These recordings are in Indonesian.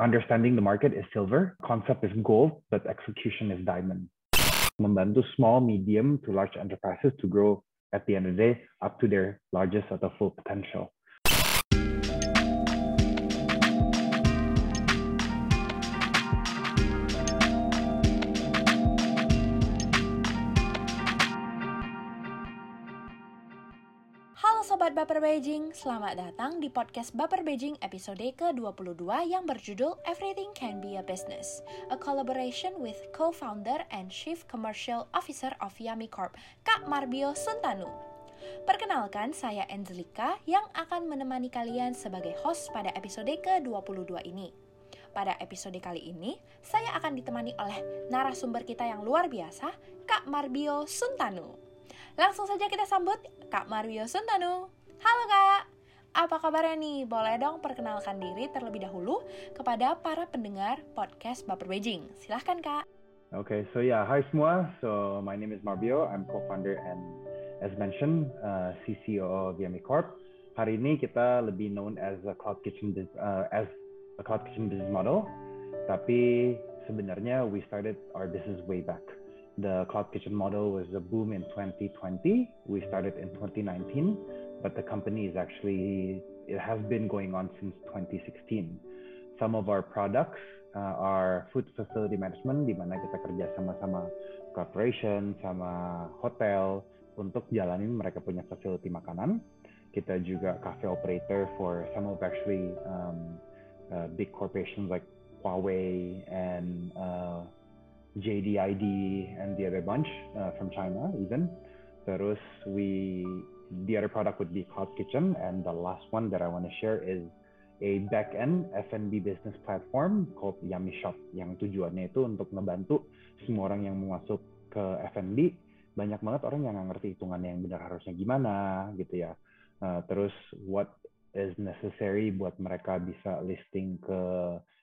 Understanding the market is silver, concept is gold, but execution is diamond. Membantu small, medium to large enterprises to grow at the end of the day up to their largest or the full potential. Sobat Baper Beijing, selamat datang di podcast Baper Beijing episode ke-22 yang berjudul Everything Can Be a Business, a collaboration with co-founder and chief commercial officer of Yami Corp, Kak Marbio Suntanu. Perkenalkan, saya Angelika yang akan menemani kalian sebagai host pada episode ke-22 ini. Pada episode kali ini, saya akan ditemani oleh narasumber kita yang luar biasa, Kak Marbio Suntanu. Langsung saja kita sambut Kak Mario Suntanu. Halo Kak, apa kabarnya nih? Boleh dong perkenalkan diri terlebih dahulu kepada para pendengar podcast Baper Beijing. Silahkan Kak. Okay, so yeah, hi semua. So my name is Marbio. I'm co-founder and as mentioned, uh, CCO of Yami Corp. Hari ini kita lebih known as a cloud kitchen uh, as a cloud kitchen business model. Tapi sebenarnya we started our business way back. the cloud kitchen model was a boom in 2020. We started in 2019, but the company is actually, it has been going on since 2016. Some of our products uh, are food facility management, di mana kita kerja sama-sama corporation, sama hotel untuk jalanin mereka punya facility makanan. Kita juga cafe operator for some of actually um, uh, big corporations like Huawei and uh, JDID and the other bunch uh, from China even. Terus we the other product would be Cloud Kitchen and the last one that I want to share is a back-end F&B business platform called Yummy Shop yang tujuannya itu untuk ngebantu semua orang yang masuk ke F&B banyak banget orang yang nggak ngerti hitungannya yang benar harusnya gimana gitu ya. Uh, terus what is necessary buat mereka bisa listing ke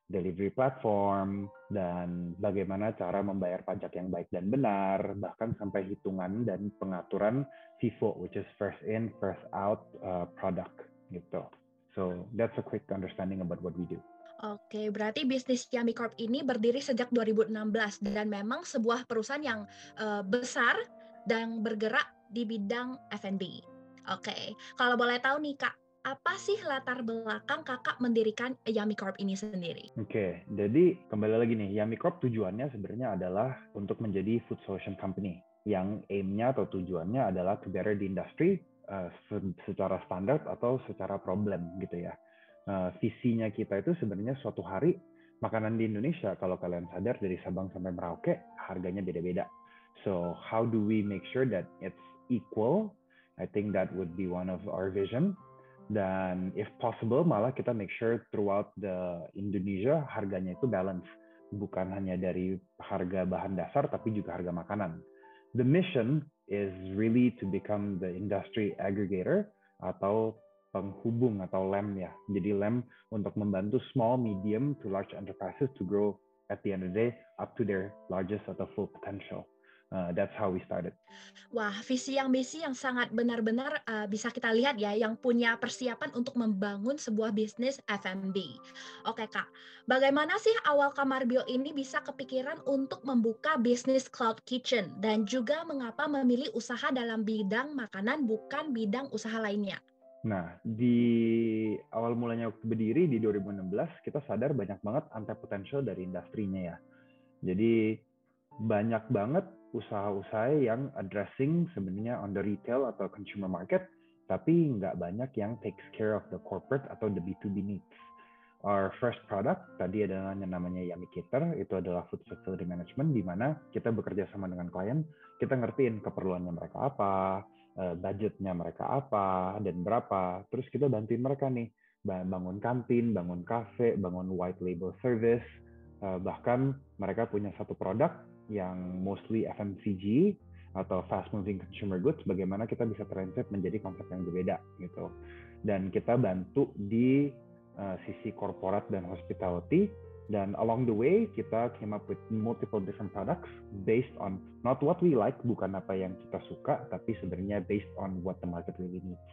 delivery platform, dan bagaimana cara membayar pajak yang baik dan benar, bahkan sampai hitungan dan pengaturan FIFO, which is first in, first out uh, product gitu. So that's a quick understanding about what we do. Oke, berarti bisnis Yami Corp ini berdiri sejak 2016 dan memang sebuah perusahaan yang uh, besar dan bergerak di bidang F&B. Oke, kalau boleh tahu nih Kak, apa sih latar belakang kakak mendirikan Yami Corp ini sendiri? Oke, okay, jadi kembali lagi nih, Yami Corp tujuannya sebenarnya adalah untuk menjadi food solution company yang aim-nya atau tujuannya adalah to better the industry uh, secara standar atau secara problem gitu ya. Uh, visinya kita itu sebenarnya suatu hari makanan di Indonesia kalau kalian sadar dari Sabang sampai Merauke harganya beda-beda. So how do we make sure that it's equal? I think that would be one of our vision dan if possible malah kita make sure throughout the Indonesia harganya itu balance bukan hanya dari harga bahan dasar tapi juga harga makanan. The mission is really to become the industry aggregator atau penghubung atau LEM ya. Jadi LEM untuk membantu small, medium to large enterprises to grow at the end of the day up to their largest atau full potential. Uh, that's how we started. Wah, visi yang misi yang sangat benar-benar uh, bisa kita lihat ya, yang punya persiapan untuk membangun sebuah bisnis F&B. Oke kak, bagaimana sih awal Kamarbio ini bisa kepikiran untuk membuka bisnis cloud kitchen dan juga mengapa memilih usaha dalam bidang makanan bukan bidang usaha lainnya? Nah, di awal mulanya waktu berdiri di 2016, kita sadar banyak banget anti potential dari industrinya ya. Jadi banyak banget usaha-usaha yang addressing sebenarnya on the retail atau consumer market, tapi nggak banyak yang takes care of the corporate atau the B2B needs. Our first product tadi adalah yang namanya Yummy Cater, itu adalah food facility management di mana kita bekerja sama dengan klien, kita ngertiin keperluannya mereka apa, eh, budgetnya mereka apa, dan berapa. Terus kita bantuin mereka nih, bangun kantin, bangun cafe, bangun white label service, eh, bahkan mereka punya satu produk yang mostly FMCG atau fast moving consumer goods bagaimana kita bisa translate menjadi konsep yang berbeda gitu. Dan kita bantu di uh, sisi corporate dan hospitality dan along the way kita came up with multiple different products based on not what we like bukan apa yang kita suka tapi sebenarnya based on what the market really needs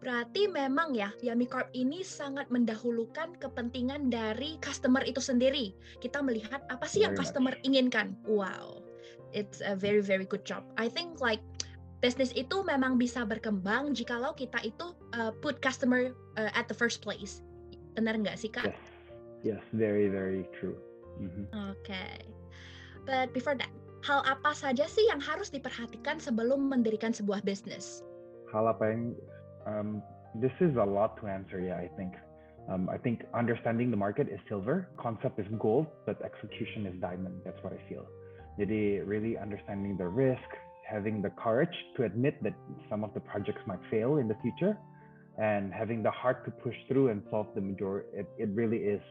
Berarti memang ya, Yami Corp ini sangat mendahulukan kepentingan dari customer itu sendiri. Kita melihat apa sih yang customer inginkan. Wow, it's a very very good job. I think like bisnis itu memang bisa berkembang jikalau kita itu uh, put customer uh, at the first place. Benar nggak sih kak? Yes, yes, very very true. Mm-hmm. Oke, okay. but before that, hal apa saja sih yang harus diperhatikan sebelum mendirikan sebuah bisnis? Hal apa yang um, this is a lot to answer. Yeah, I think. Um, I think understanding the market is silver, concept is gold, but execution is diamond. That's what I feel. Jadi really understanding the risk, having the courage to admit that some of the projects might fail in the future, and having the heart to push through and solve the majority. It, it really is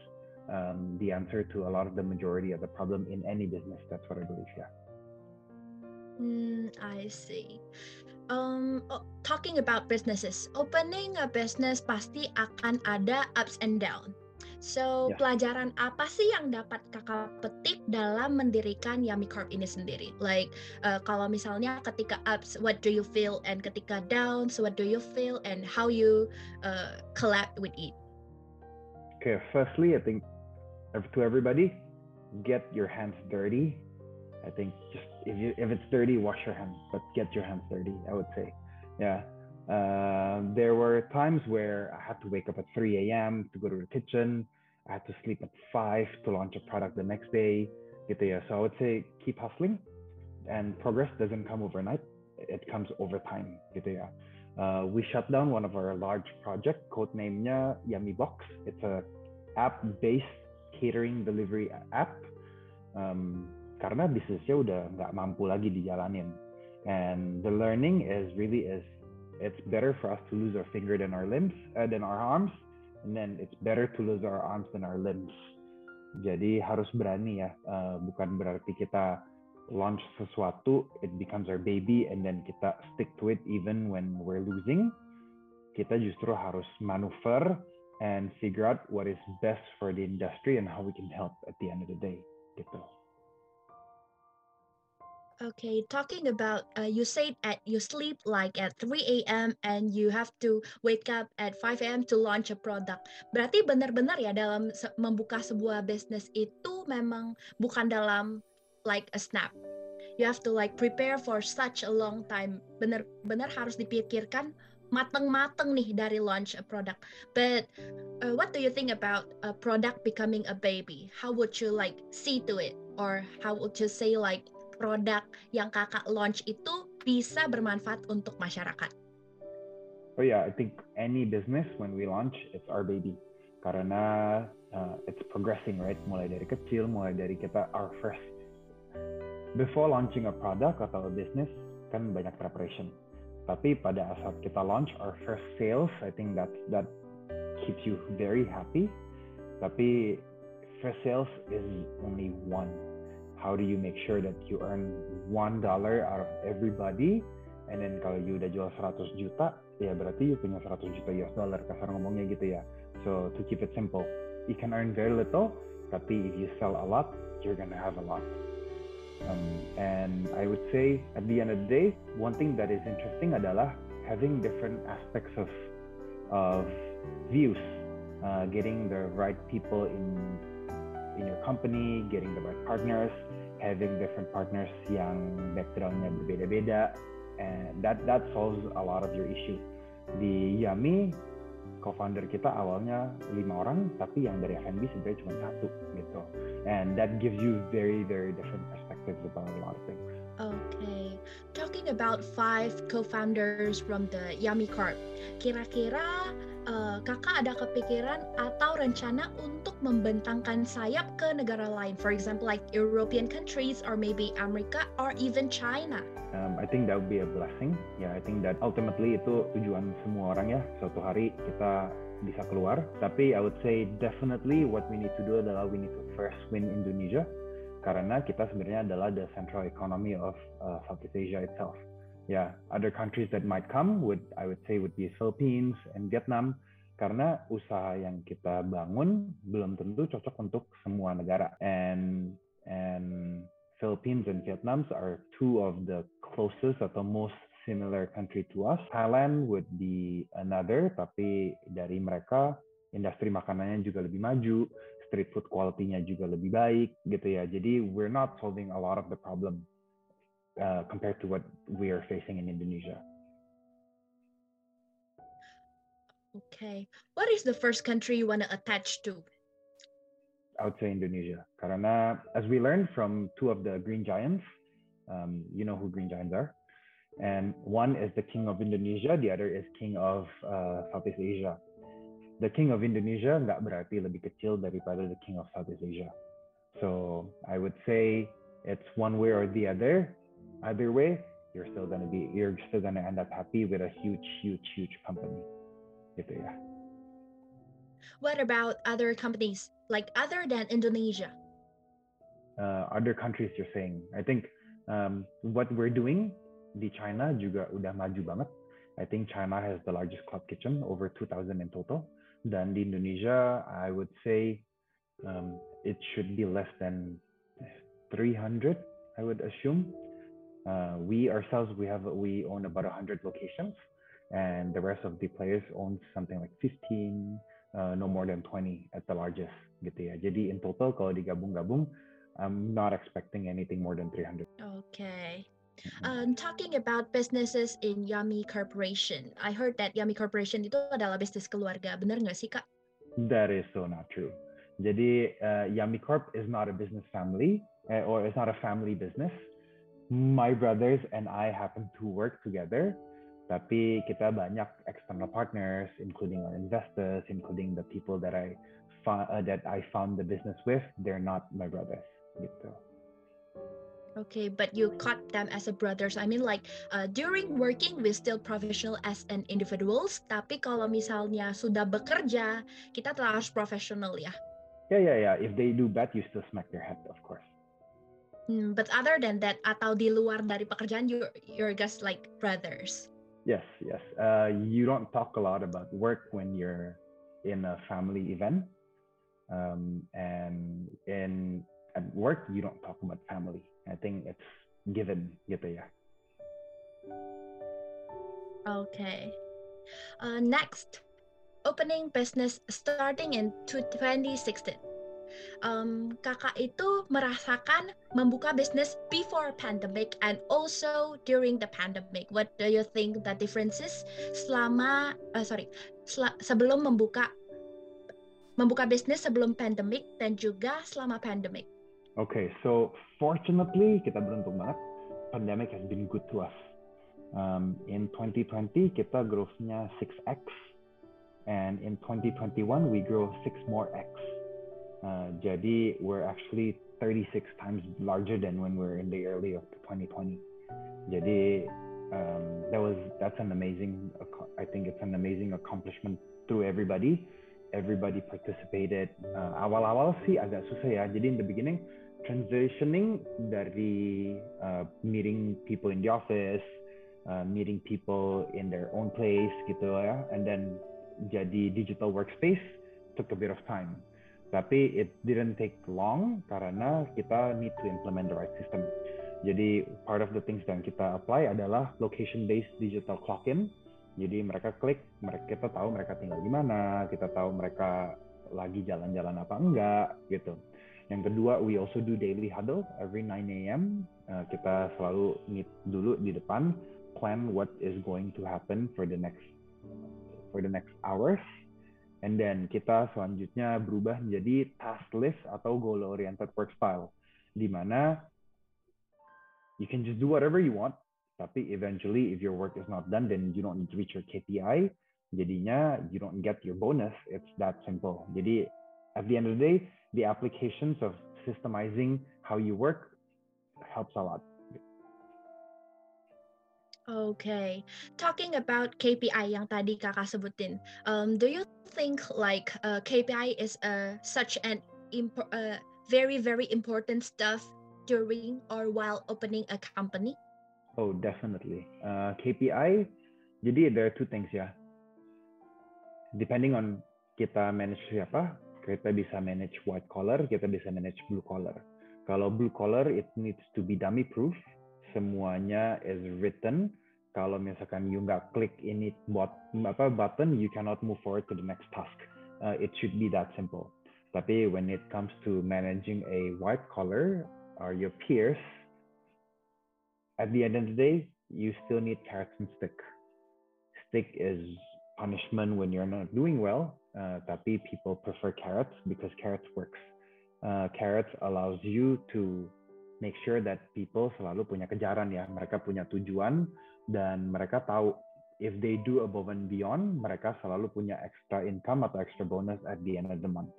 um, the answer to a lot of the majority of the problem in any business. That's what I believe. Yeah. Mm, I see um, oh, talking about businesses, opening a business pasti akan ada ups and down. So, yeah. pelajaran apa sih yang dapat kakak petik dalam mendirikan Yummy Corp ini sendiri? Like, uh, kalau misalnya ketika ups, what do you feel? And ketika downs, what do you feel? And how you uh, collab with it? Okay, firstly, I think to everybody, get your hands dirty. I think just if you if it's dirty, wash your hands, but get your hands dirty. I would say, yeah. Uh, there were times where I had to wake up at 3 a.m. to go to the kitchen. I had to sleep at 5 to launch a product the next day. Get there. So I would say keep hustling, and progress doesn't come overnight. It comes over time. Gitu ya. Uh, we shut down one of our large project, code name-nya Yummy Box. It's a app-based catering delivery app. Um, karena bisnisnya udah nggak mampu lagi dijalanin. And the learning is really is it's better for us to lose our finger than our limbs uh, than our arms, and then it's better to lose our arms than our limbs. Jadi harus berani ya, uh, bukan berarti kita launch sesuatu, it becomes our baby, and then kita stick to it even when we're losing. Kita justru harus manuver and figure out what is best for the industry and how we can help at the end of the day. Gitu. Okay, talking about uh, you said at you sleep like at 3 a.m. and you have to wake up at 5 a.m. to launch a product. Berarti benar-benar ya dalam membuka sebuah bisnis itu memang bukan dalam like a snap. You have to like prepare for such a long time. Benar-benar harus dipikirkan mateng-mateng nih dari launch a product. But uh, what do you think about a product becoming a baby? How would you like see to it, or how would you say like produk yang kakak launch itu bisa bermanfaat untuk masyarakat? Oh yeah, I think any business when we launch, it's our baby. Karena uh, it's progressing, right? Mulai dari kecil, mulai dari kita our first. Before launching a product atau a business, kan banyak preparation. Tapi pada saat kita launch our first sales, I think that that keeps you very happy. Tapi first sales is only one how do you make sure that you earn one dollar out of everybody? And then kalau you udah jual 100 juta ya berarti you punya 100 juta US dollar kasar ngomongnya gitu ya. So to keep it simple you can earn very little tapi if you sell a lot you're gonna have a lot. Um, and I would say at the end of the day one thing that is interesting adalah having different aspects of of views uh, getting the right people in in your company, getting the right partners, having different partners yang backgroundnya berbeda-beda, and that that solves a lot of your issue. Di Yummy, co-founder kita awalnya lima orang, tapi yang dari F&B sebenarnya cuma satu gitu. And that gives you very very different perspectives about a lot of things. Okay, talking about five co-founders from the Yummy Corp, kira-kira uh, kakak ada kepikiran atau rencana untuk membentangkan sayap ke negara lain, for example like European countries or maybe Amerika or even China? Um, I think that would be a blessing. Yeah, I think that ultimately itu tujuan semua orang ya. Suatu hari kita bisa keluar. Tapi I would say definitely what we need to do adalah we need to first win Indonesia karena kita sebenarnya adalah the central economy of uh, Southeast Asia itself. Yeah, other countries that might come would I would say would be Philippines and Vietnam. Karena usaha yang kita bangun belum tentu cocok untuk semua negara. And and Philippines and Vietnam are two of the closest atau most similar country to us. Thailand would be another, tapi dari mereka industri makanannya juga lebih maju, street food quality-nya juga lebih baik gitu ya. Jadi we're not solving a lot of the problem uh, compared to what we are facing in Indonesia. Okay. What is the first country you want to attach to? I would say Indonesia. Karena as we learned from two of the green giants, um, you know who green giants are. And one is the king of Indonesia, the other is king of uh, Southeast Asia. The king of Indonesia nggak berarti lebih kecil daripada the king of Southeast Asia. So I would say it's one way or the other. Either way, you're still gonna be you're still gonna end up happy with a huge, huge, huge company. Gitu ya. What about other companies, like other than Indonesia? Uh, other countries you're saying. I think um, what we're doing di China juga udah maju banget. I think China has the largest cloud kitchen, over 2,000 in total. Dan di Indonesia, I would say um, it should be less than 300, I would assume. Uh, we ourselves, we have we own about 100 locations, and the rest of the players own something like 15, uh, no more than 20 at the largest gitu ya. Jadi in total kalau digabung-gabung, I'm not expecting anything more than 300. Okay. Um, talking about businesses in Yummy Corporation, I heard that Yummy Corporation itu adalah bisnis keluarga. Benar nggak sih kak? That is so not true. Jadi uh, Yummy Corp is not a business family, uh, or it's not a family business. My brothers and I happen to work together, tapi kita banyak external partners, including our investors, including the people that I uh, that I found the business with. They're not my brothers. Gitu. Okay, but you caught them as a brothers. I mean like uh, during working we still professional as an individuals, tapi kalau misalnya sudah bekerja, kita telah harus profesional ya. Yeah, yeah, yeah. If they do bad, you still smack their head, of course. Hmm, but other than that, atau di luar dari pekerjaan, you you're just like brothers. Yes, yes. Uh, you don't talk a lot about work when you're in a family event, um, and in at work you don't talk about family. I think it's given gitu ya. Okay. Uh, next, opening business starting in 2016. Um, kakak itu merasakan membuka bisnis before pandemic and also during the pandemic. What do you think the differences selama uh, sorry sel sebelum membuka membuka bisnis sebelum pandemic dan juga selama pandemic? Okay, so fortunately kita beruntung banget. Pandemic has been good to us. Um, in 2020 kita growth-nya 6x, and in 2021 we grow 6 more x. Uh, jadi we're actually 36 times larger than when we were in the early of 2020. Jadi um, that was that's an amazing. I think it's an amazing accomplishment through everybody. Everybody participated. Uh, awal-awal sih agak susah ya. Jadi in the beginning transitioning dari uh, meeting people in the office, uh, meeting people in their own place gitu ya, and then jadi digital workspace took a bit of time. Tapi it didn't take long karena kita need to implement the right system. Jadi part of the things yang kita apply adalah location based digital clock in. Jadi mereka klik, mereka kita tahu mereka tinggal di mana, kita tahu mereka lagi jalan-jalan apa enggak gitu. Yang kedua, we also do daily huddle every 9 a.m. Uh, kita selalu meet dulu di depan, plan what is going to happen for the next for the next hours, and then kita selanjutnya berubah menjadi task list atau goal oriented work style, di mana you can just do whatever you want, tapi eventually if your work is not done, then you don't need to reach your KPI, jadinya you don't get your bonus. It's that simple. Jadi at the end of the day, the applications of systemizing how you work helps a lot. Okay, talking about KPI yang tadi kakak sebutin, um, do you think like uh, KPI is uh, such an imp- uh, very very important stuff during or while opening a company? Oh, definitely. Uh, KPI, jadi there are two things ya. Depending on kita manage siapa, kita bisa manage white collar, kita bisa manage blue collar. Kalau blue collar, it needs to be dummy proof. Semuanya is written. Kalau misalkan you nggak klik ini bot apa button you cannot move forward to the next task. Uh, it should be that simple. Tapi when it comes to managing a white collar or your peers at the end of the day you still need carrots and stick. Stick is punishment when you're not doing well uh, tapi people prefer carrots because carrots works. Uh, carrots allows you to make sure that people selalu punya kejaran ya. Mereka punya tujuan dan mereka tahu if they do above and beyond mereka selalu punya extra income atau extra bonus at the end of the month.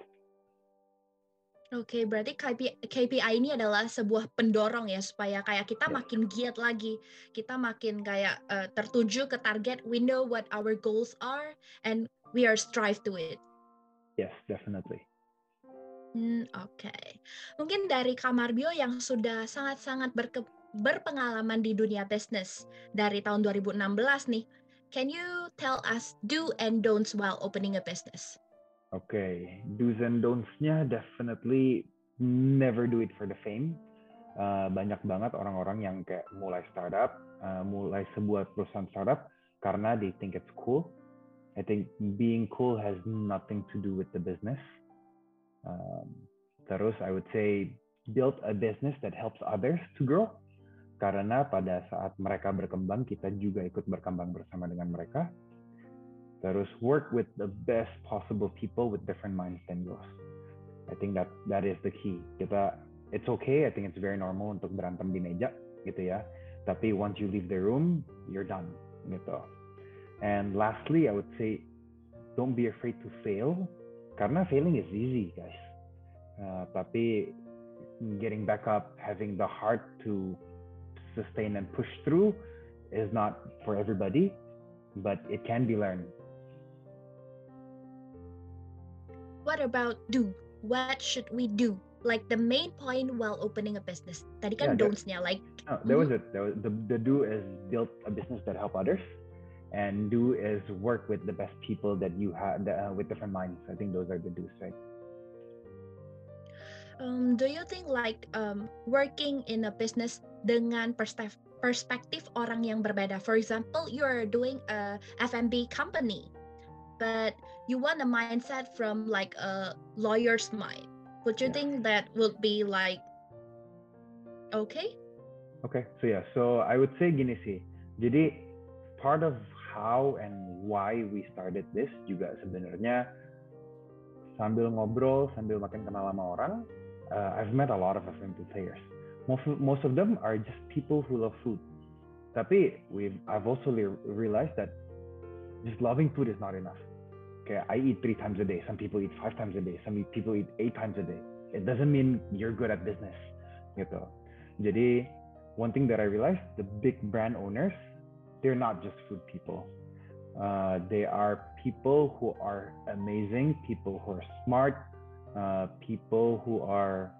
Oke, okay, berarti KPI, KPI ini adalah sebuah pendorong ya supaya kayak kita yeah. makin giat lagi, kita makin kayak uh, tertuju ke target, we know what our goals are and we are strive to it. Yes, definitely. Hmm, oke. Okay. Mungkin dari Kamarbio yang sudah sangat-sangat berke berpengalaman di dunia bisnis dari tahun 2016 nih, can you tell us do and don'ts while opening a business? Oke, okay. do's and don'ts-nya definitely never do it for the fame. Uh, banyak banget orang-orang yang kayak mulai startup, uh, mulai sebuah perusahaan startup karena they think it's cool. I think being cool has nothing to do with the business. Um, terus I would say build a business that helps others to grow. Karena pada saat mereka berkembang, kita juga ikut berkembang bersama dengan mereka terus work with the best possible people with different minds than yours. I think that that is the key. Kita it's okay. I think it's very normal untuk berantem di meja gitu ya. Tapi once you leave the room, you're done gitu. And lastly, I would say don't be afraid to fail karena failing is easy, guys. Uh, tapi getting back up, having the heart to sustain and push through is not for everybody, but it can be learned. what about do? What should we do? Like the main point while opening a business. Tadi kan yeah, don'ts-nya like. Oh, that was it. That was, the the do is build a business that help others, and do is work with the best people that you have uh, with different minds. I think those are the do's, right? Um, do you think like um, working in a business dengan perspektif perspektif orang yang berbeda? For example, you are doing a F&B company but you want a mindset from like a lawyer's mind would you yeah. think that would be like okay okay so yeah so i would say gini sih jadi part of how and why we started this juga sebenarnya sambil ngobrol sambil makin kenal sama orang uh, I've met a lot of F&B players most most of them are just people who love food tapi we've I've also realized that just loving food is not enough okay, I eat three times a day. Some people eat five times a day. Some people eat eight times a day. It doesn't mean you're good at business, gitu. Jadi one thing that I realized, the big brand owners, they're not just food people. Uh, they are people who are amazing, people who are smart, uh, people who are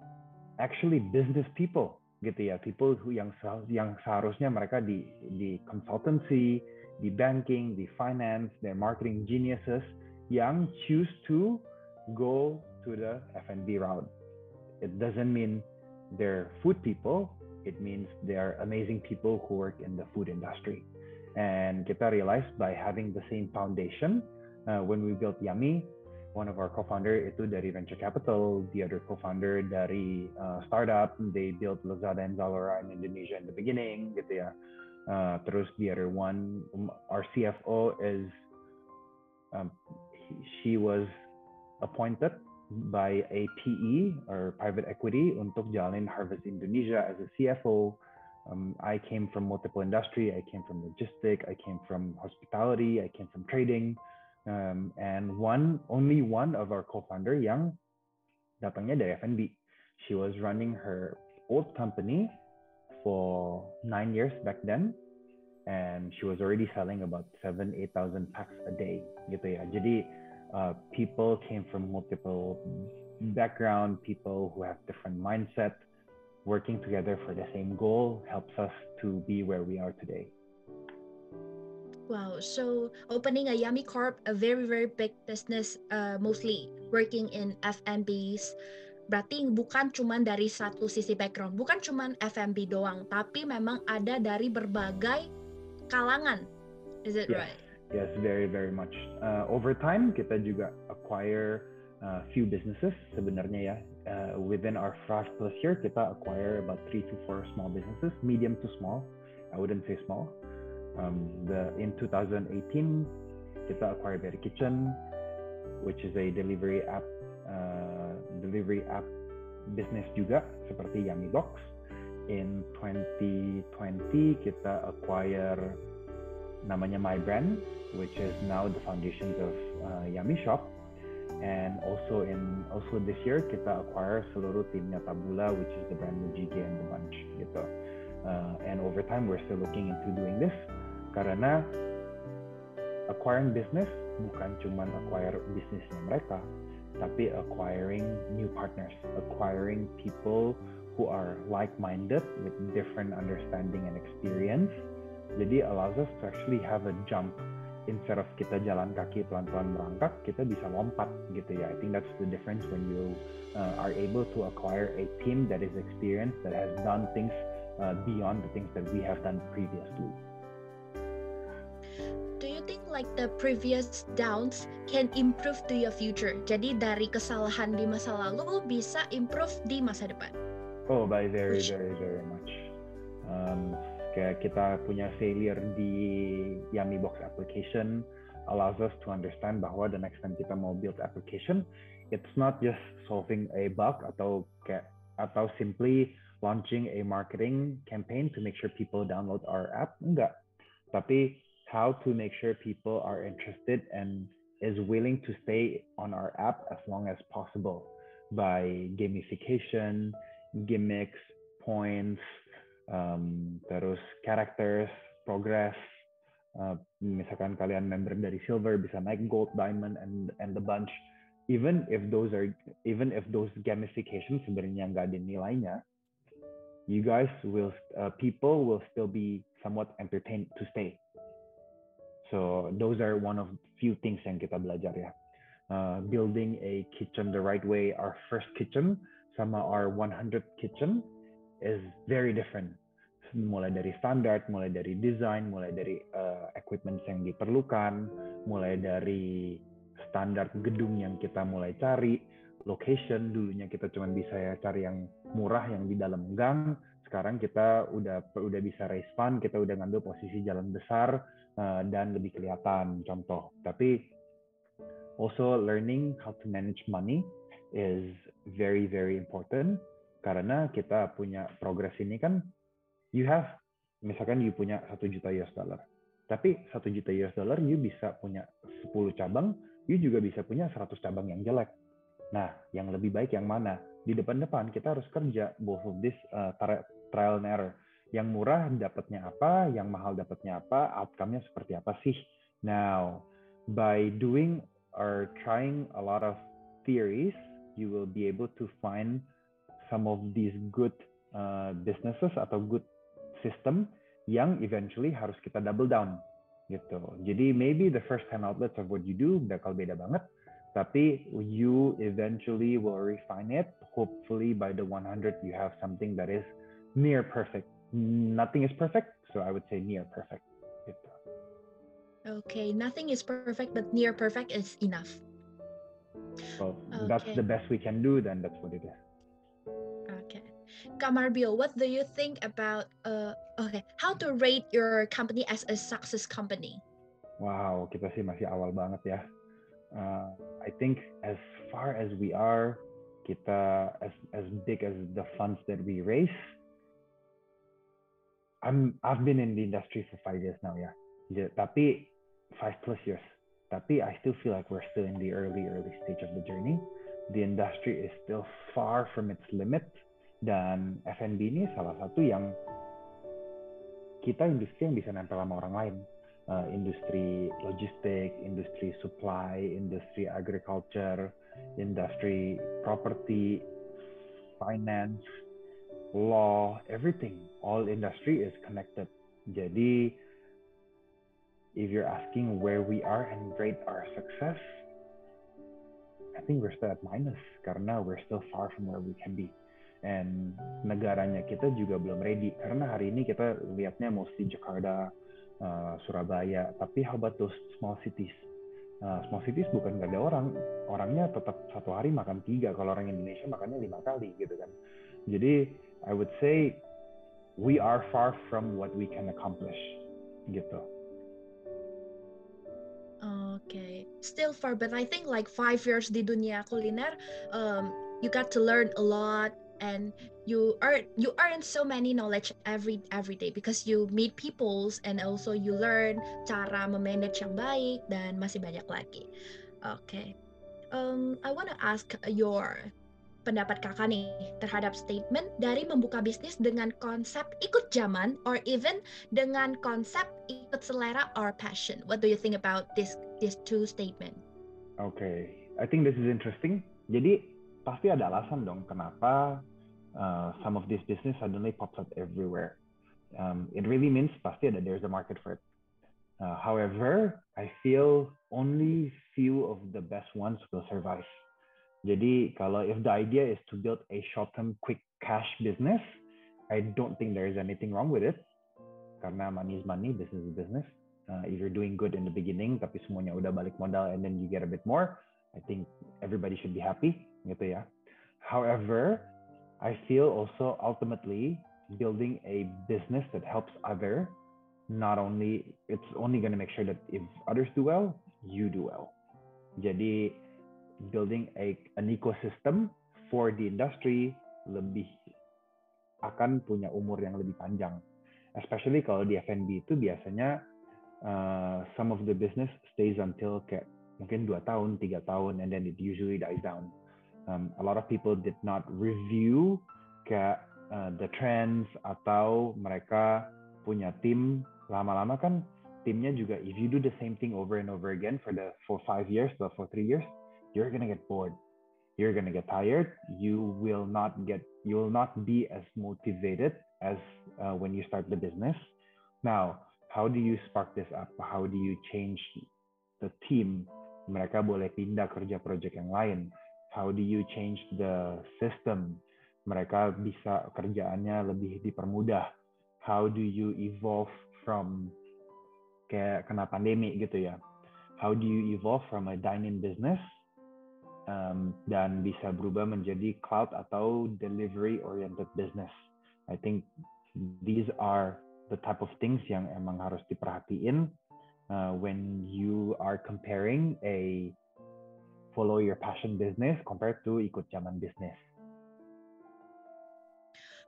actually business people, gitu ya. People who yang yang seharusnya mereka di di consultancy, di banking, di finance, they're marketing geniuses yang choose to go to the F&B route. It doesn't mean they're food people. It means they are amazing people who work in the food industry. And kita realized by having the same foundation, uh, when we built Yummy, one of our co-founder itu dari venture capital, the other co-founder dari uh, startup. They built Lazada and Zalora in Indonesia in the beginning, gitu ya. Uh, terus the other one, um, our CFO is um, she was appointed by a PE or private equity untuk jalin Harvest Indonesia as a CFO. Um, I came from multiple industry. I came from logistic. I came from hospitality. I came from trading. Um, and one, only one of our co-founder yang datangnya dari F&B. She was running her old company for nine years back then and she was already selling about seven, eight thousand packs a day gitu ya. Jadi uh, people came from multiple background, people who have different mindset, working together for the same goal helps us to be where we are today. Wow, so opening a Yummy Corp, a very very big business, uh, mostly working in F&Bs. Berarti bukan cuma dari satu sisi background, bukan cuma F&B doang, tapi memang ada dari berbagai kalangan. Is it yes. right? Yes, very very much. Uh, over time kita juga acquire uh, few businesses sebenarnya ya. Uh, within our five plus year kita acquire about three to four small businesses, medium to small. I wouldn't say small. Um, the in 2018 kita acquire Berry Kitchen, which is a delivery app uh, delivery app business juga seperti Yummy Box. In 2020 kita acquire namanya My Brand, which is now the foundations of uh, Yummy Shop. And also in also this year kita acquire seluruh timnya Tabula, which is the brand Mujige and the Bunch gitu. Uh, and over time we're still looking into doing this karena acquiring business bukan cuma acquire bisnisnya mereka, tapi acquiring new partners, acquiring people who are like-minded with different understanding and experience. Jadi allows us to actually have a jump instead of kita jalan kaki pelan-pelan merangkak, kita bisa lompat gitu ya. I think that's the difference when you uh, are able to acquire a team that is experienced, that has done things uh, beyond the things that we have done previously. Do you think like the previous downs can improve to your future? Jadi dari kesalahan di masa lalu bisa improve di masa depan. Oh, by very very very kayak kita punya failure di Yummy Box application allows us to understand bahwa the next time kita mau build application, it's not just solving a bug atau kayak atau simply launching a marketing campaign to make sure people download our app enggak. Tapi how to make sure people are interested and is willing to stay on our app as long as possible by gamification gimmicks points um, terus characters, progress. Uh, misalkan kalian member dari silver bisa naik gold, diamond, and and the bunch. Even if those are even if those gamification sebenarnya nggak ada nilainya, you guys will uh, people will still be somewhat entertained to stay. So those are one of few things yang kita belajar ya. Uh, building a kitchen the right way. Our first kitchen sama our 100 kitchen is very different. Mulai dari standar, mulai dari desain, mulai dari uh, equipment yang diperlukan, mulai dari standar gedung yang kita mulai cari, location dulunya kita cuma bisa ya cari yang murah yang di dalam gang. Sekarang kita udah udah bisa raise fund, kita udah ngambil posisi jalan besar uh, dan lebih kelihatan contoh. Tapi also learning how to manage money is very very important karena kita punya progres ini kan you have misalkan you punya satu juta US dollar. Tapi satu juta US dollar you bisa punya 10 cabang you juga bisa punya 100 cabang yang jelek. Nah yang lebih baik yang mana? Di depan-depan kita harus kerja both of this uh, trial and error. Yang murah dapatnya apa yang mahal dapatnya apa outcome-nya seperti apa sih? Now by doing or trying a lot of theories you will be able to find some of these good uh, businesses atau good system yang eventually harus kita double down gitu. Jadi maybe the first 10 outlets of what you do bakal beda banget, tapi you eventually will refine it. Hopefully by the 100 you have something that is near perfect. Nothing is perfect, so I would say near perfect. Gitu. Okay, nothing is perfect, but near perfect is enough. Well, okay. that's the best we can do, then that's what it is. Kamarbio, what do you think about uh okay, how to rate your company as a success company? Wow, kita sih masih awal banget ya. Uh, I think as far as we are, kita as as big as the funds that we raise, I'm I've been in the industry for five years now ya. Yeah. Tapi five plus years. Tapi I still feel like we're still in the early early stage of the journey. The industry is still far from its limit dan F&B ini salah satu yang kita industri yang bisa nempel sama orang lain. Uh, industri logistik, industri supply, industri agriculture, industri property, finance, law, everything. All industry is connected. Jadi if you're asking where we are and rate our success, I think we're still at minus karena we're still far from where we can be. And negaranya kita juga belum ready karena hari ini kita lihatnya mostly Jakarta, uh, Surabaya. Tapi how about those small cities? Uh, small cities bukan gak ada orang, orangnya tetap satu hari makan tiga. Kalau orang Indonesia makannya lima kali gitu kan. Jadi I would say we are far from what we can accomplish gitu. Okay, still far, but I think like five years di dunia kuliner, um, you got to learn a lot and you earn you earn so many knowledge every every day because you meet peoples and also you learn cara memanage yang baik dan masih banyak lagi. Okay. um, I wanna ask your pendapat kakak nih terhadap statement dari membuka bisnis dengan konsep ikut zaman or even dengan konsep ikut selera or passion. What do you think about this these two statement? Okay, I think this is interesting. Jadi pasti ada alasan dong kenapa uh, some of this business suddenly pops up everywhere. Um, it really means pasti that there's a market for it. Uh, however, I feel only few of the best ones will survive. Jadi kalau if the idea is to build a short-term quick cash business, I don't think there is anything wrong with it. Karena money is money, business is business. Uh, if you're doing good in the beginning, tapi semuanya udah balik modal and then you get a bit more, I think everybody should be happy, gitu ya. However, I feel also ultimately building a business that helps other, not only it's only going to make sure that if others do well, you do well. Jadi building a an ecosystem for the industry lebih akan punya umur yang lebih panjang. Especially kalau di F&B itu biasanya uh, some of the business stays until kayak mungkin dua tahun, tiga tahun, and then it usually dies down um, a lot of people did not review uh, the trends atau mereka punya tim. Lama-lama kan timnya juga if you do the same thing over and over again for the for five years or for three years you're gonna get bored. You're gonna get tired. You will not get you will not be as motivated as uh, when you start the business. Now how do you spark this up? How do you change the team? Mereka boleh pindah kerja project yang lain how do you change the system? Mereka bisa kerjaannya lebih dipermudah. How do you evolve from kayak kena pandemi gitu ya? How do you evolve from a dining business um, dan bisa berubah menjadi cloud atau delivery oriented business? I think these are the type of things yang emang harus diperhatiin uh, when you are comparing a follow your passion business compared to ikut zaman business.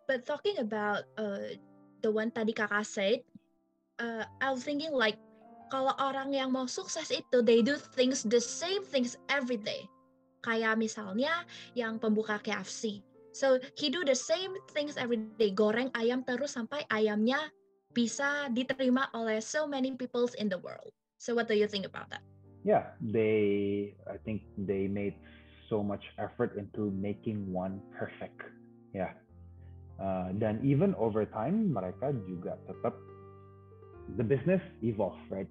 But talking about uh, the one tadi kakak said, uh, I was thinking like kalau orang yang mau sukses itu they do things the same things every day. Kayak misalnya yang pembuka KFC. So he do the same things every day, goreng ayam terus sampai ayamnya bisa diterima oleh so many people in the world. So what do you think about that? Yeah, they I think they made so much effort into making one perfect. Yeah. Uh, even over time mereka juga tetap the business evolve, right?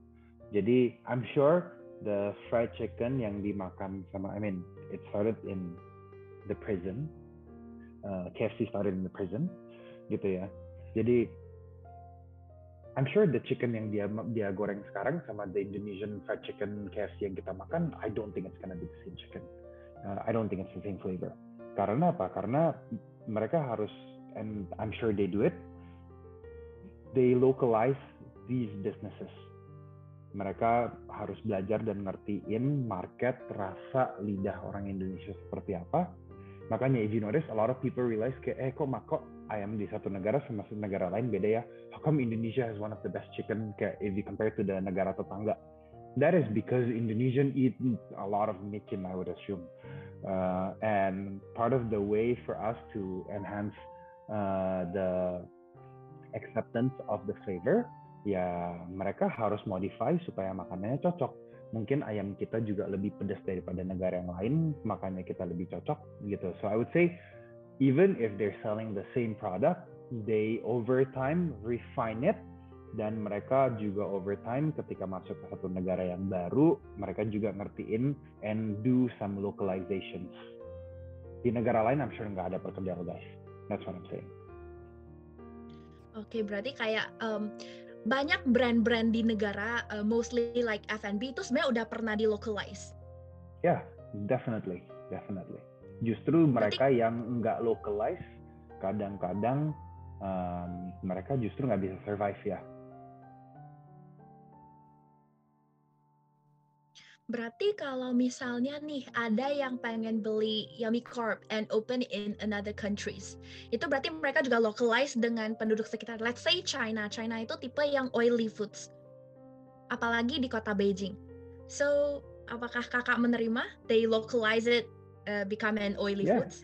Jadi I'm sure the fried chicken yang dimakan sama I mean it started in the prison. Uh, KFC started in the prison, gitu ya. Jadi I'm sure the chicken yang dia dia goreng sekarang sama the Indonesian fried chicken KFC yang kita makan, I don't think it's gonna be the same chicken. Uh, I don't think it's the same flavor. Karena apa? Karena mereka harus, and I'm sure they do it. They localize these businesses. Mereka harus belajar dan ngertiin market, rasa, lidah orang Indonesia seperti apa. Makanya if you notice, a lot of people realize kayak, eh kok, kok ayam di satu negara sama negara lain beda ya. How come Indonesia has one of the best chicken kayak if you compare to the negara tetangga? That is because Indonesian eat a lot of micin, I would assume. Uh, and part of the way for us to enhance uh, the acceptance of the flavor, ya mereka harus modify supaya makanannya cocok. Mungkin ayam kita juga lebih pedas daripada negara yang lain, makanya kita lebih cocok gitu. So I would say even if they're selling the same product, they over time refine it dan mereka juga over time ketika masuk ke satu negara yang baru, mereka juga ngertiin and do some localizations. Di negara lain, I'm sure nggak ada perkedel guys. That's what I'm saying. Oke, okay, berarti kayak um, banyak brand-brand di negara, uh, mostly like F&B itu sebenarnya udah pernah di localize. Yeah, definitely, definitely. Justru mereka yang nggak localize, kadang-kadang um, mereka justru nggak bisa survive ya. Berarti kalau misalnya nih ada yang pengen beli Yummy Corp and open in another countries, itu berarti mereka juga localize dengan penduduk sekitar. Let's say China. China itu tipe yang oily foods. Apalagi di kota Beijing. So, apakah kakak menerima they localize it uh, become an oily yeah. foods?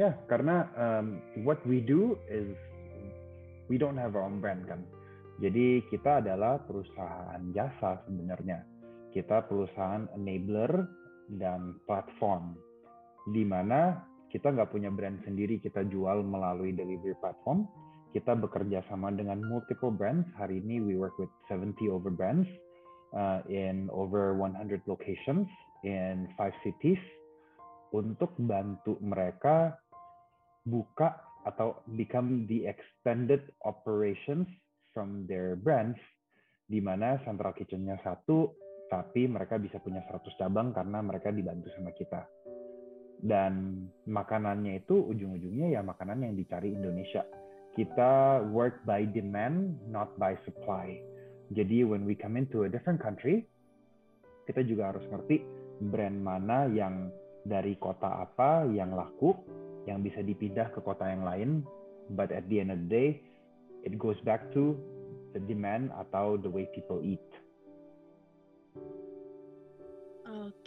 Ya, yeah, karena um, what we do is we don't have our own brand kan. Jadi kita adalah perusahaan jasa sebenarnya kita perusahaan enabler dan platform di mana kita nggak punya brand sendiri kita jual melalui delivery platform kita bekerja sama dengan multiple brands hari ini we work with 70 over brands uh, in over 100 locations in five cities untuk bantu mereka buka atau become the extended operations from their brands di mana central kitchennya satu tapi mereka bisa punya 100 cabang karena mereka dibantu sama kita. Dan makanannya itu ujung-ujungnya ya makanan yang dicari Indonesia. Kita work by demand, not by supply. Jadi when we come into a different country, kita juga harus ngerti brand mana yang dari kota apa yang laku, yang bisa dipindah ke kota yang lain. But at the end of the day, it goes back to the demand atau the way people eat.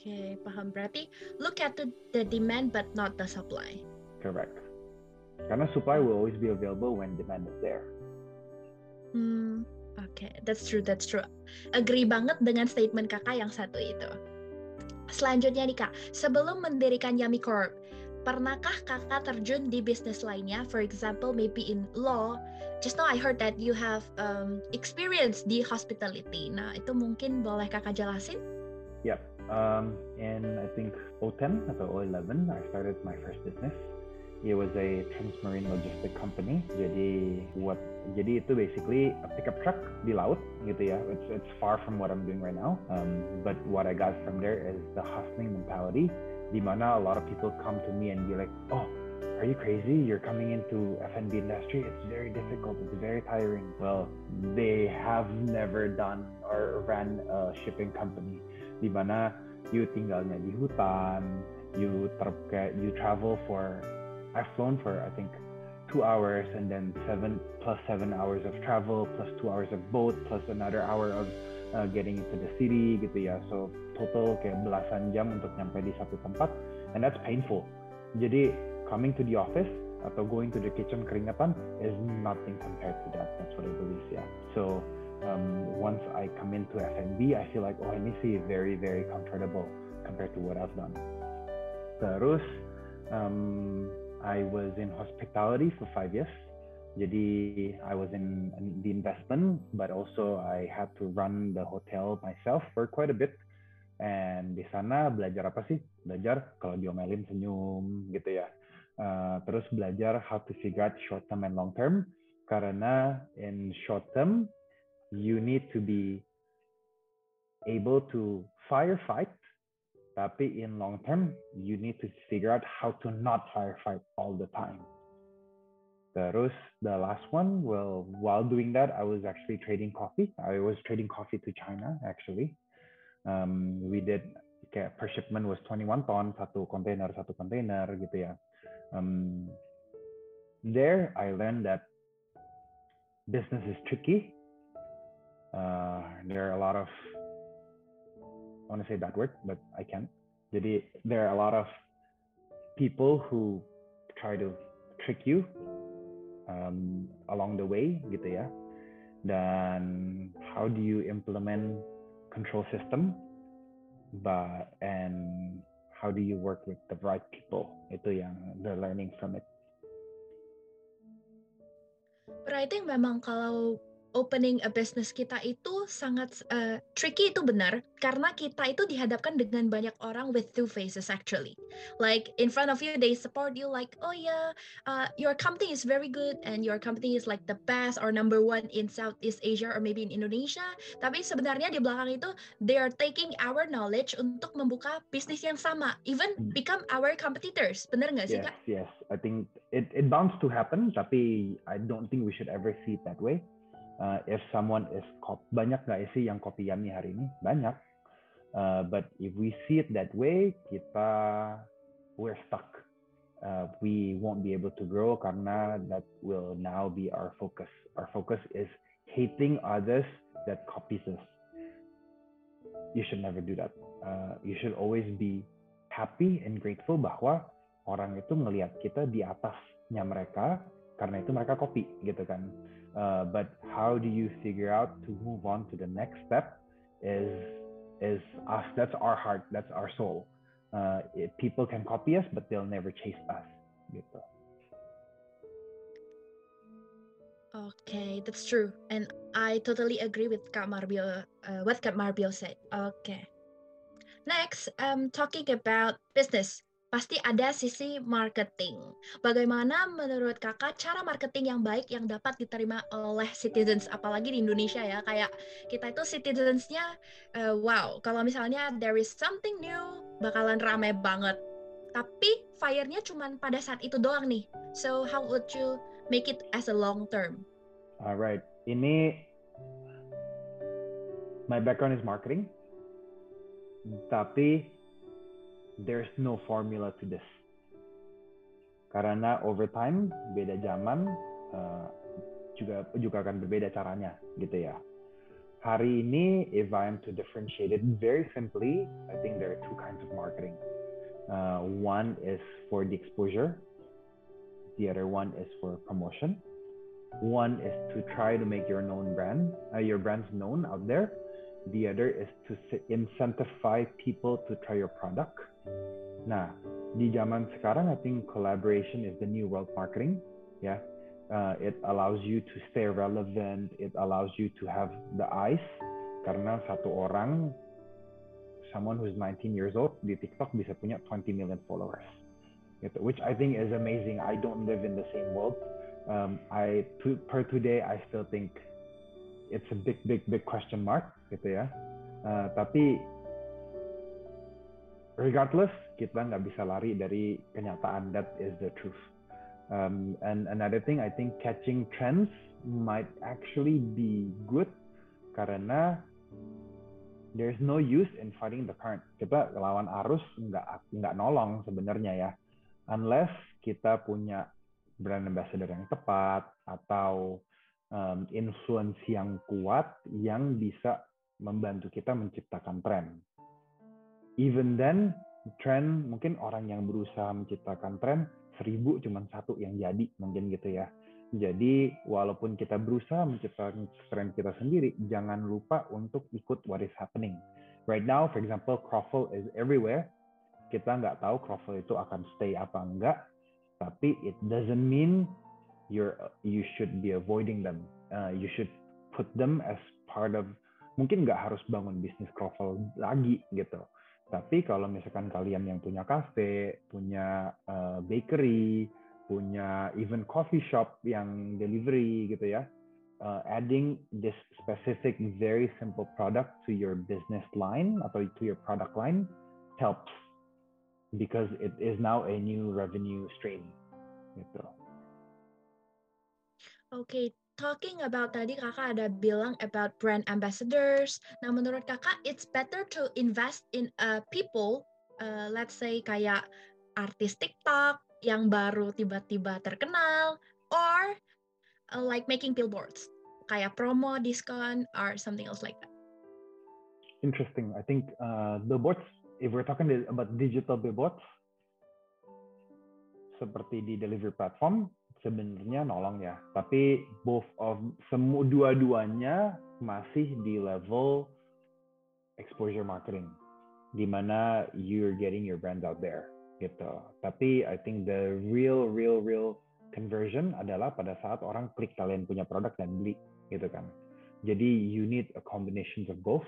okay, paham. Berarti look at the, the demand but not the supply. Correct. Karena supply will always be available when demand is there. Hmm, oke, okay. that's true, that's true. Agree banget dengan statement kakak yang satu itu. Selanjutnya nih kak, sebelum mendirikan Yummy Corp, pernahkah kakak terjun di bisnis lainnya? For example, maybe in law. Just now I heard that you have um, experience di hospitality. Nah, itu mungkin boleh kakak jelasin? Yep. Um, in I think 010 atau 011, I started my first business. It was a transmarine logistic company. Jadi what? Jadi itu basically a pickup truck di laut gitu ya. It's it's far from what I'm doing right now. Um, but what I got from there is the hustling mentality. Di mana a lot of people come to me and be like, oh, are you crazy? You're coming into F&B industry. It's very difficult. It's very tiring. Well, they have never done or ran a shipping company di mana you tinggalnya di hutan, you ter you travel for I've flown for I think two hours and then seven plus seven hours of travel plus two hours of boat plus another hour of uh, getting into the city gitu ya so total kayak belasan jam untuk nyampe di satu tempat and that's painful jadi coming to the office atau going to the kitchen keringetan is nothing compared to that that's what I believe yeah. so um, once I come into F&B, I feel like, oh, ini sih very, very comfortable compared to what I've done. Terus, um, I was in hospitality for five years. Jadi, I was in, the investment, but also I had to run the hotel myself for quite a bit. And di sana belajar apa sih? Belajar kalau diomelin senyum gitu ya. Uh, terus belajar how to figure out short term and long term. Karena in short term, you need to be able to firefight tapi in long term you need to figure out how to not firefight all the time. Terus the last one well while doing that i was actually trading coffee. I was trading coffee to china actually. Um, we did per shipment was 21 ton satu kontainer satu kontainer gitu ya. Um, there i learned that business is tricky. Uh, there are a lot of want to say that word, but I can't. Jadi there are a lot of people who try to trick you um, along the way, gitu ya. Dan how do you implement control system, but and how do you work with the right people? Itu yang the learning from it. But I think memang kalau opening a business kita itu sangat uh, tricky itu benar karena kita itu dihadapkan dengan banyak orang with two faces actually. Like in front of you they support you like oh yeah uh, your company is very good and your company is like the best or number one in Southeast Asia or maybe in Indonesia. Tapi sebenarnya di belakang itu they are taking our knowledge untuk membuka bisnis yang sama, even hmm. become our competitors. Benar nggak sih yes, kak? Yes, I think it it bounds to happen, tapi I don't think we should ever see it that way uh, if someone is cop banyak nggak sih yang copy Yami hari ini? Banyak. Uh, but if we see it that way kita we're stuck. Uh, we won't be able to grow karena that will now be our focus. Our focus is hating others that copies us. You should never do that. Uh, you should always be happy and grateful bahwa orang itu ngelihat kita di atasnya mereka karena itu mereka copy gitu kan uh, but how do you figure out to move on to the next step is is us that's our heart that's our soul uh, it, people can copy us but they'll never chase us Okay, that's true, and I totally agree with Kak Marbio. Uh, what Kak Marbio said. Okay. Next, um, talking about business pasti ada sisi marketing. Bagaimana menurut kakak cara marketing yang baik yang dapat diterima oleh citizens, apalagi di Indonesia ya, kayak kita itu citizensnya, uh, wow, kalau misalnya there is something new, bakalan rame banget. Tapi fire-nya cuma pada saat itu doang nih. So how would you make it as a long term? Alright, ini my background is marketing, tapi there's no formula to this. Karena over time beda zaman uh, juga juga akan berbeda caranya gitu ya. Hari ini if I am to differentiate it very simply, I think there are two kinds of marketing. Uh, one is for the exposure. The other one is for promotion. One is to try to make your known brand, uh, your brands known out there. The other is to incentivize people to try your product. Nah, di zaman sekarang, I think collaboration is the new world marketing. Yeah. uh, it allows you to stay relevant. It allows you to have the eyes. Karena satu orang, someone who's 19 years old di TikTok bisa punya 20 million followers. Gitu, which I think is amazing. I don't live in the same world. Um, I to, per today, I still think it's a big, big, big question mark, gitu ya. Uh, tapi regardless kita nggak bisa lari dari kenyataan that is the truth. Um, and another thing I think catching trends might actually be good karena there's no use in fighting the current. Kita lawan arus nggak nggak nolong sebenarnya ya. Unless kita punya brand ambassador yang tepat atau um, influence yang kuat yang bisa membantu kita menciptakan tren even then tren mungkin orang yang berusaha menciptakan tren seribu cuma satu yang jadi mungkin gitu ya. Jadi walaupun kita berusaha menciptakan tren kita sendiri jangan lupa untuk ikut what is happening. Right now for example croffle is everywhere. Kita nggak tahu croffle itu akan stay apa enggak tapi it doesn't mean you're you should be avoiding them. Uh, you should put them as part of mungkin nggak harus bangun bisnis croffle lagi gitu tapi kalau misalkan kalian yang punya cafe, punya uh, bakery, punya even coffee shop yang delivery gitu ya, uh, adding this specific very simple product to your business line atau to your product line helps because it is now a new revenue stream gitu. Oke, okay, talking about tadi kakak ada bilang about brand ambassadors. Nah menurut kakak it's better to invest in uh, people, uh, let's say kayak artis TikTok yang baru tiba-tiba terkenal, or uh, like making billboards kayak promo, diskon, or something else like that. Interesting. I think uh, billboards, if we're talking about digital billboards, seperti di delivery platform, sebenarnya nolong ya. Tapi both of semua dua-duanya masih di level exposure marketing di mana you're getting your brand out there gitu. Tapi I think the real real real conversion adalah pada saat orang klik kalian punya produk dan beli gitu kan. Jadi you need a combination of both.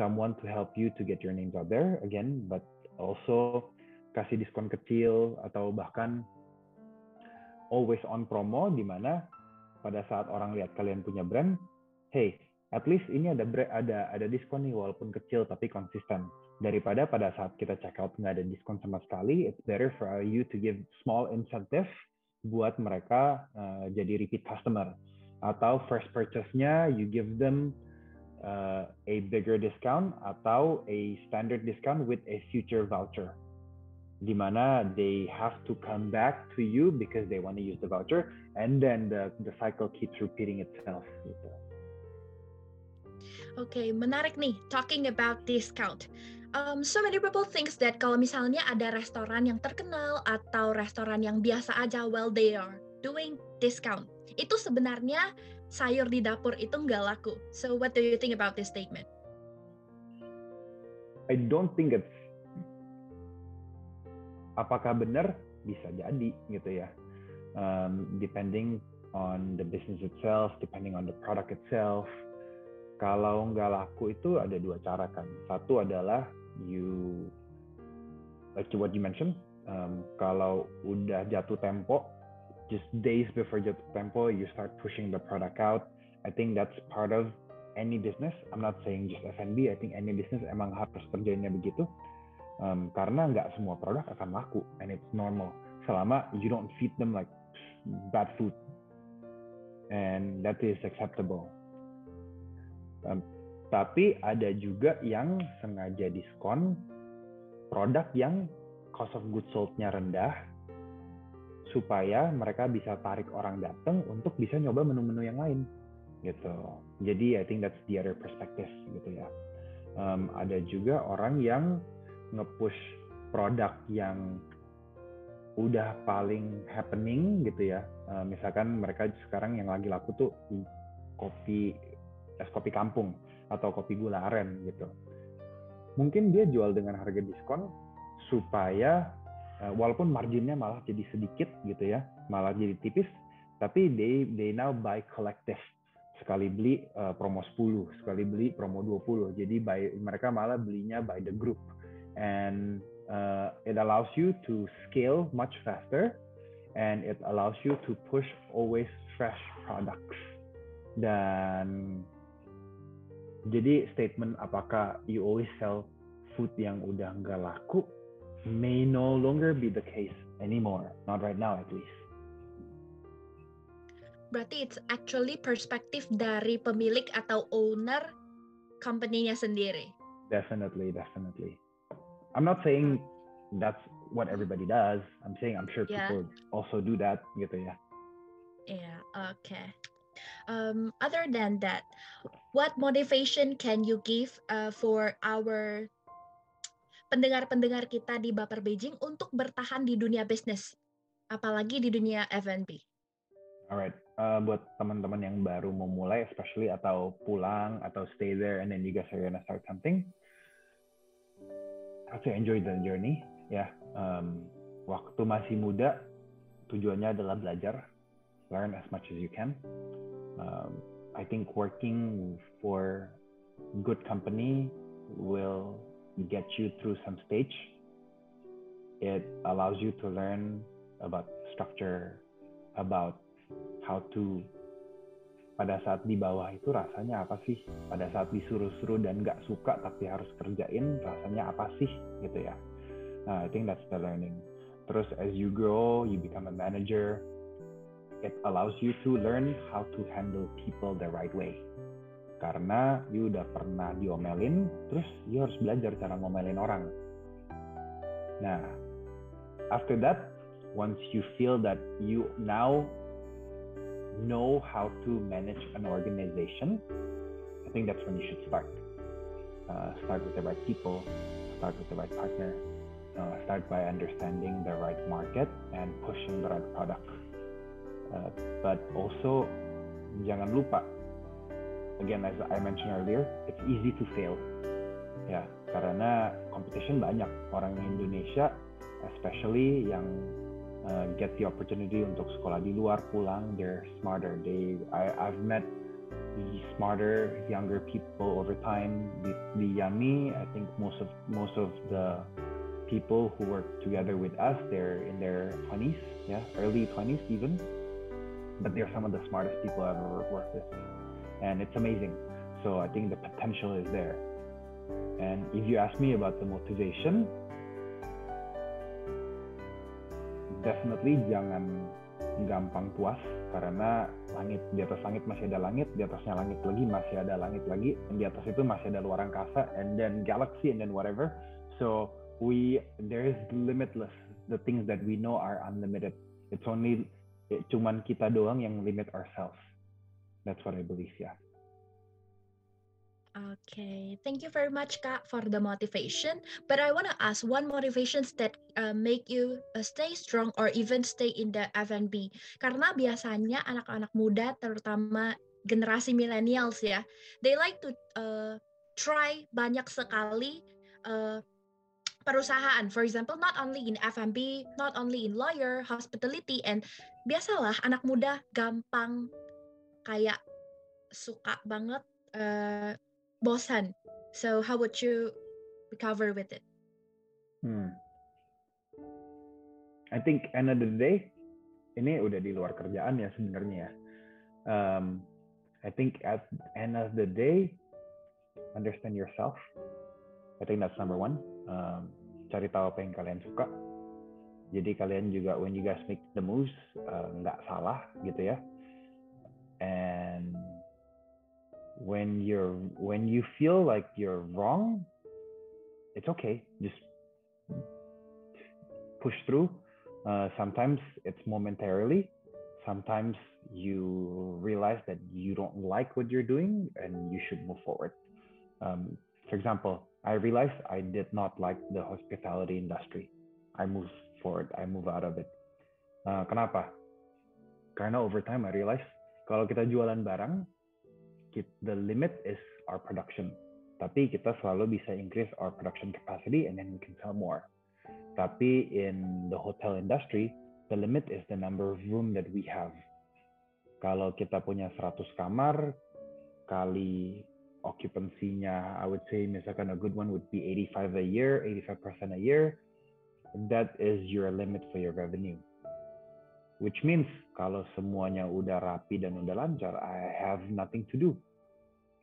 Someone to help you to get your names out there again, but also kasih diskon kecil atau bahkan always on promo di mana pada saat orang lihat kalian punya brand, hey, at least ini ada ada ada diskon nih walaupun kecil tapi konsisten daripada pada saat kita check out nggak ada diskon sama sekali, it's better for you to give small incentive buat mereka uh, jadi repeat customer. Atau first purchase-nya you give them uh, a bigger discount atau a standard discount with a future voucher. Di mana they have to come back to you because they want to use the voucher and then the, the cycle keeps repeating itself. Gitu. Oke, okay, menarik nih talking about discount um, so many people thinks that kalau misalnya ada restoran yang terkenal atau restoran yang biasa aja well they are doing discount itu sebenarnya sayur di dapur itu nggak laku so what do you think about this statement I don't think it's apakah benar? Bisa jadi gitu ya. Um, depending on the business itself depending on the product itself. Kalau nggak laku itu ada dua cara kan. Satu adalah you like what you mentioned um, kalau udah jatuh tempo just days before jatuh tempo you start pushing the product out. I think that's part of any business. I'm not saying just F&B I think any business emang harus terjadinya begitu um, karena nggak semua produk akan laku and it's normal selama you don't feed them like bad food and that is acceptable um, tapi ada juga yang sengaja diskon produk yang cost of goods sold-nya rendah supaya mereka bisa tarik orang datang untuk bisa nyoba menu-menu yang lain gitu. Jadi I think that's the other perspective gitu ya. Um, ada juga orang yang nge-push produk yang udah paling happening gitu ya. Uh, misalkan mereka sekarang yang lagi laku tuh kopi es kopi kampung atau kopi gula aren gitu. Mungkin dia jual dengan harga diskon supaya uh, walaupun marginnya malah jadi sedikit gitu ya, malah jadi tipis, tapi they they now buy collective. Sekali beli uh, promo 10, sekali beli promo 20. Jadi by, mereka malah belinya by the group. And uh, it allows you to scale much faster and it allows you to push always fresh products. Dan jadi statement apakah you always sell food yang udah nggak laku may no longer be the case anymore. Not right now at least. Berarti it's actually perspektif dari pemilik atau owner company-nya sendiri. Definitely, definitely. I'm not saying that's what everybody does. I'm saying I'm sure yeah. people also do that gitu ya. Yeah, okay. Um, other than that, what motivation can you give uh, for our pendengar-pendengar kita di Baper Beijing untuk bertahan di dunia bisnis, apalagi di dunia F&B? Alright, uh, buat teman-teman yang baru memulai, especially atau pulang atau stay there and then you guys are gonna start something, to enjoy the journey. Ya, yeah. um, waktu masih muda, tujuannya adalah belajar, learn as much as you can um, I think working for good company will get you through some stage. It allows you to learn about structure, about how to pada saat di bawah itu rasanya apa sih? Pada saat disuruh-suruh dan nggak suka tapi harus kerjain rasanya apa sih gitu ya? Nah, I think that's the learning. Terus as you grow, you become a manager, it allows you to learn how to handle people the right way. Karena you udah pernah diomelin, terus you harus belajar cara ngomelin orang. Nah, after that, once you feel that you now know how to manage an organization, I think that's when you should start. Uh, start with the right people, start with the right partner, uh, start by understanding the right market and pushing the right product. Uh, but also jangan lupa again as I mentioned earlier it's easy to fail ya karena competition banyak orang Indonesia especially yang uh, get the opportunity untuk sekolah di luar pulang. They're smarter. They I, I've met smarter younger people over time. Di, di Yami I think most of most of the people who work together with us they're in their 20s yeah early 20s even. But they're some of the smartest people I've ever worked with. And it's amazing. So I think the potential is there. And if you ask me about the motivation definitely jangan gampang puas karena langit di atas langit masih ada langit, di atasnya langit lagi masih ada langit lagi, dan di atas itu masih ada luar angkasa, and then galaxy, and then whatever. So we there is limitless. The things that we know are unlimited. It's only cuman kita doang yang limit ourselves. That's what I believe, yeah. Okay, thank you very much, Kak, for the motivation. But I want to ask one motivations that uh, make you uh, stay strong or even stay in the F&B. Karena biasanya anak-anak muda, terutama generasi millennials ya, they like to uh, try banyak sekali uh, perusahaan. For example, not only in F&B, not only in lawyer, hospitality, and biasalah anak muda gampang kayak suka banget uh, bosan. So how would you recover with it? Hmm. I think the day ini udah di luar kerjaan ya sebenarnya ya. Um, I think at end of the day understand yourself. I think that's number one. Um, cari tahu apa yang kalian suka. Jadi kalian juga when you guys make the moves uh, nggak uh, salah gitu ya. And when you're when you feel like you're wrong it's okay. Just push through. Uh, sometimes it's momentarily. Sometimes you realize that you don't like what you're doing and you should move forward. Um, for example i realized i did not like the hospitality industry. I moved forward. I move out of it. Uh, kenapa? Karena over time i realized kalau kita jualan barang the limit is our production. Tapi kita selalu bisa increase our production capacity and then we can sell more. Tapi in the hotel industry, the limit is the number of room that we have. Kalau kita punya 100 kamar, kali occupancy-nya, I would say misalkan a good one would be 85 a year, 85% a year, that is your limit for your revenue. Which means kalau semuanya udah rapi dan udah lancar, I have nothing to do.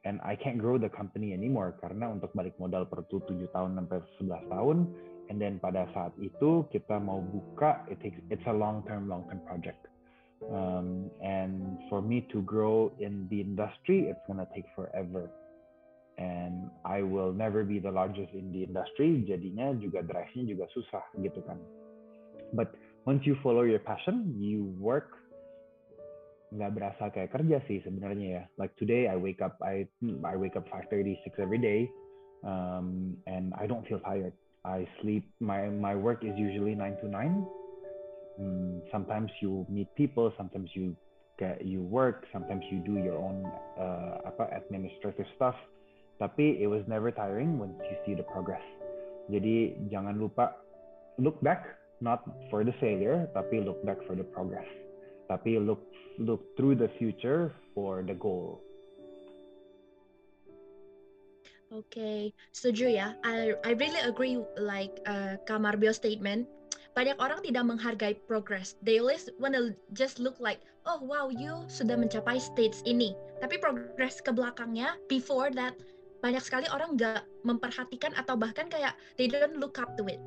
And I can't grow the company anymore karena untuk balik modal perlu 7 tahun sampai 11 tahun. And then pada saat itu kita mau buka, it takes, it's a long term, long term project. Um, and for me to grow in the industry, it's gonna take forever. And I will never be the largest in the industry. Jadinya juga drive-nya juga susah gitu kan. But once you follow your passion, you work nggak berasa kayak kerja sih sebenarnya ya. Like today I wake up I I wake up 5:30 6 every day um, and I don't feel tired. I sleep my my work is usually 9 to 9. Um, sometimes you meet people, sometimes you get you work, sometimes you do your own uh, apa administrative stuff. Tapi it was never tiring once you see the progress. Jadi jangan lupa look back not for the failure, tapi look back for the progress. Tapi look look through the future for the goal. Okay, setuju ya. I I really agree like uh, Kamarbio statement. Banyak orang tidak menghargai progress. They always wanna just look like, oh wow, you sudah mencapai stage ini. Tapi progress ke belakangnya, before that, banyak sekali orang nggak memperhatikan atau bahkan kayak they don't look up to it.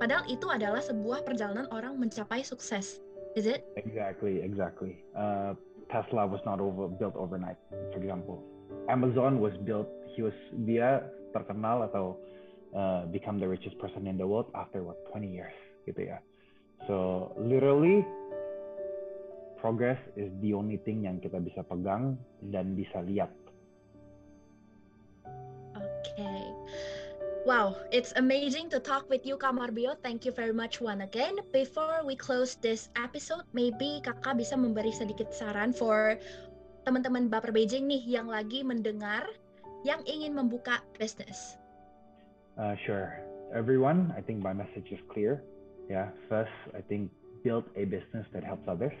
Padahal itu adalah sebuah perjalanan orang mencapai sukses. Is it? Exactly, exactly. Uh, Tesla was not over, built overnight, for example. Amazon was built, he was dia terkenal atau uh, become the richest person in the world after what 20 years gitu ya. So literally progress is the only thing yang kita bisa pegang dan bisa lihat. Wow, it's amazing to talk with you, Kamarbio. Thank you very much one again. Before we close this episode, maybe kakak bisa memberi sedikit saran for teman-teman Baper Beijing nih yang lagi mendengar, yang ingin membuka bisnis. Uh, sure. Everyone, I think my message is clear. Yeah, first, I think build a business that helps others.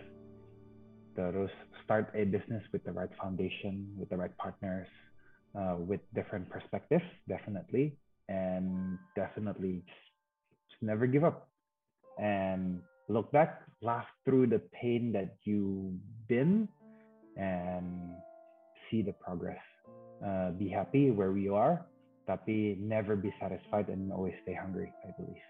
Terus start a business with the right foundation, with the right partners, uh, with different perspectives, definitely, and definitely just, never give up. And look back, laugh through the pain that you've been, and see the progress. Uh, be happy where we are, tapi never be satisfied and always stay hungry, I believe.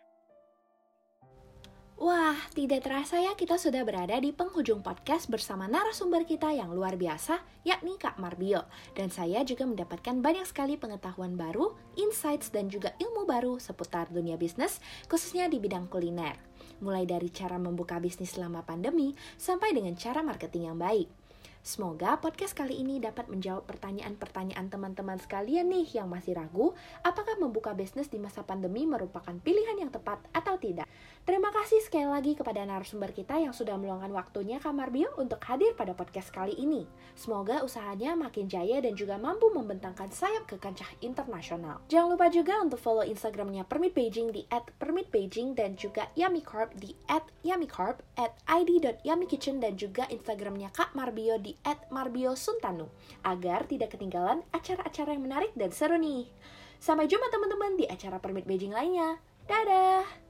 Wah, tidak terasa ya kita sudah berada di penghujung podcast bersama narasumber kita yang luar biasa, yakni Kak Marbio. Dan saya juga mendapatkan banyak sekali pengetahuan baru, insights, dan juga ilmu baru seputar dunia bisnis, khususnya di bidang kuliner. Mulai dari cara membuka bisnis selama pandemi, sampai dengan cara marketing yang baik. Semoga podcast kali ini dapat menjawab pertanyaan-pertanyaan teman-teman sekalian nih yang masih ragu apakah membuka bisnis di masa pandemi merupakan pilihan yang tepat atau tidak. Terima kasih sekali lagi kepada narasumber kita yang sudah meluangkan waktunya Kamar Bio untuk hadir pada podcast kali ini. Semoga usahanya makin jaya dan juga mampu membentangkan sayap ke kancah internasional. Jangan lupa juga untuk follow Instagramnya Permit Beijing di @permitbeijing dan juga Yummy Corp di @yummycorp, at id.yummykitchen dan juga Instagramnya Kak Marbio di @marbiosuntanu agar tidak ketinggalan acara-acara yang menarik dan seru nih. Sampai jumpa teman-teman di acara Permit Beijing lainnya. Dadah!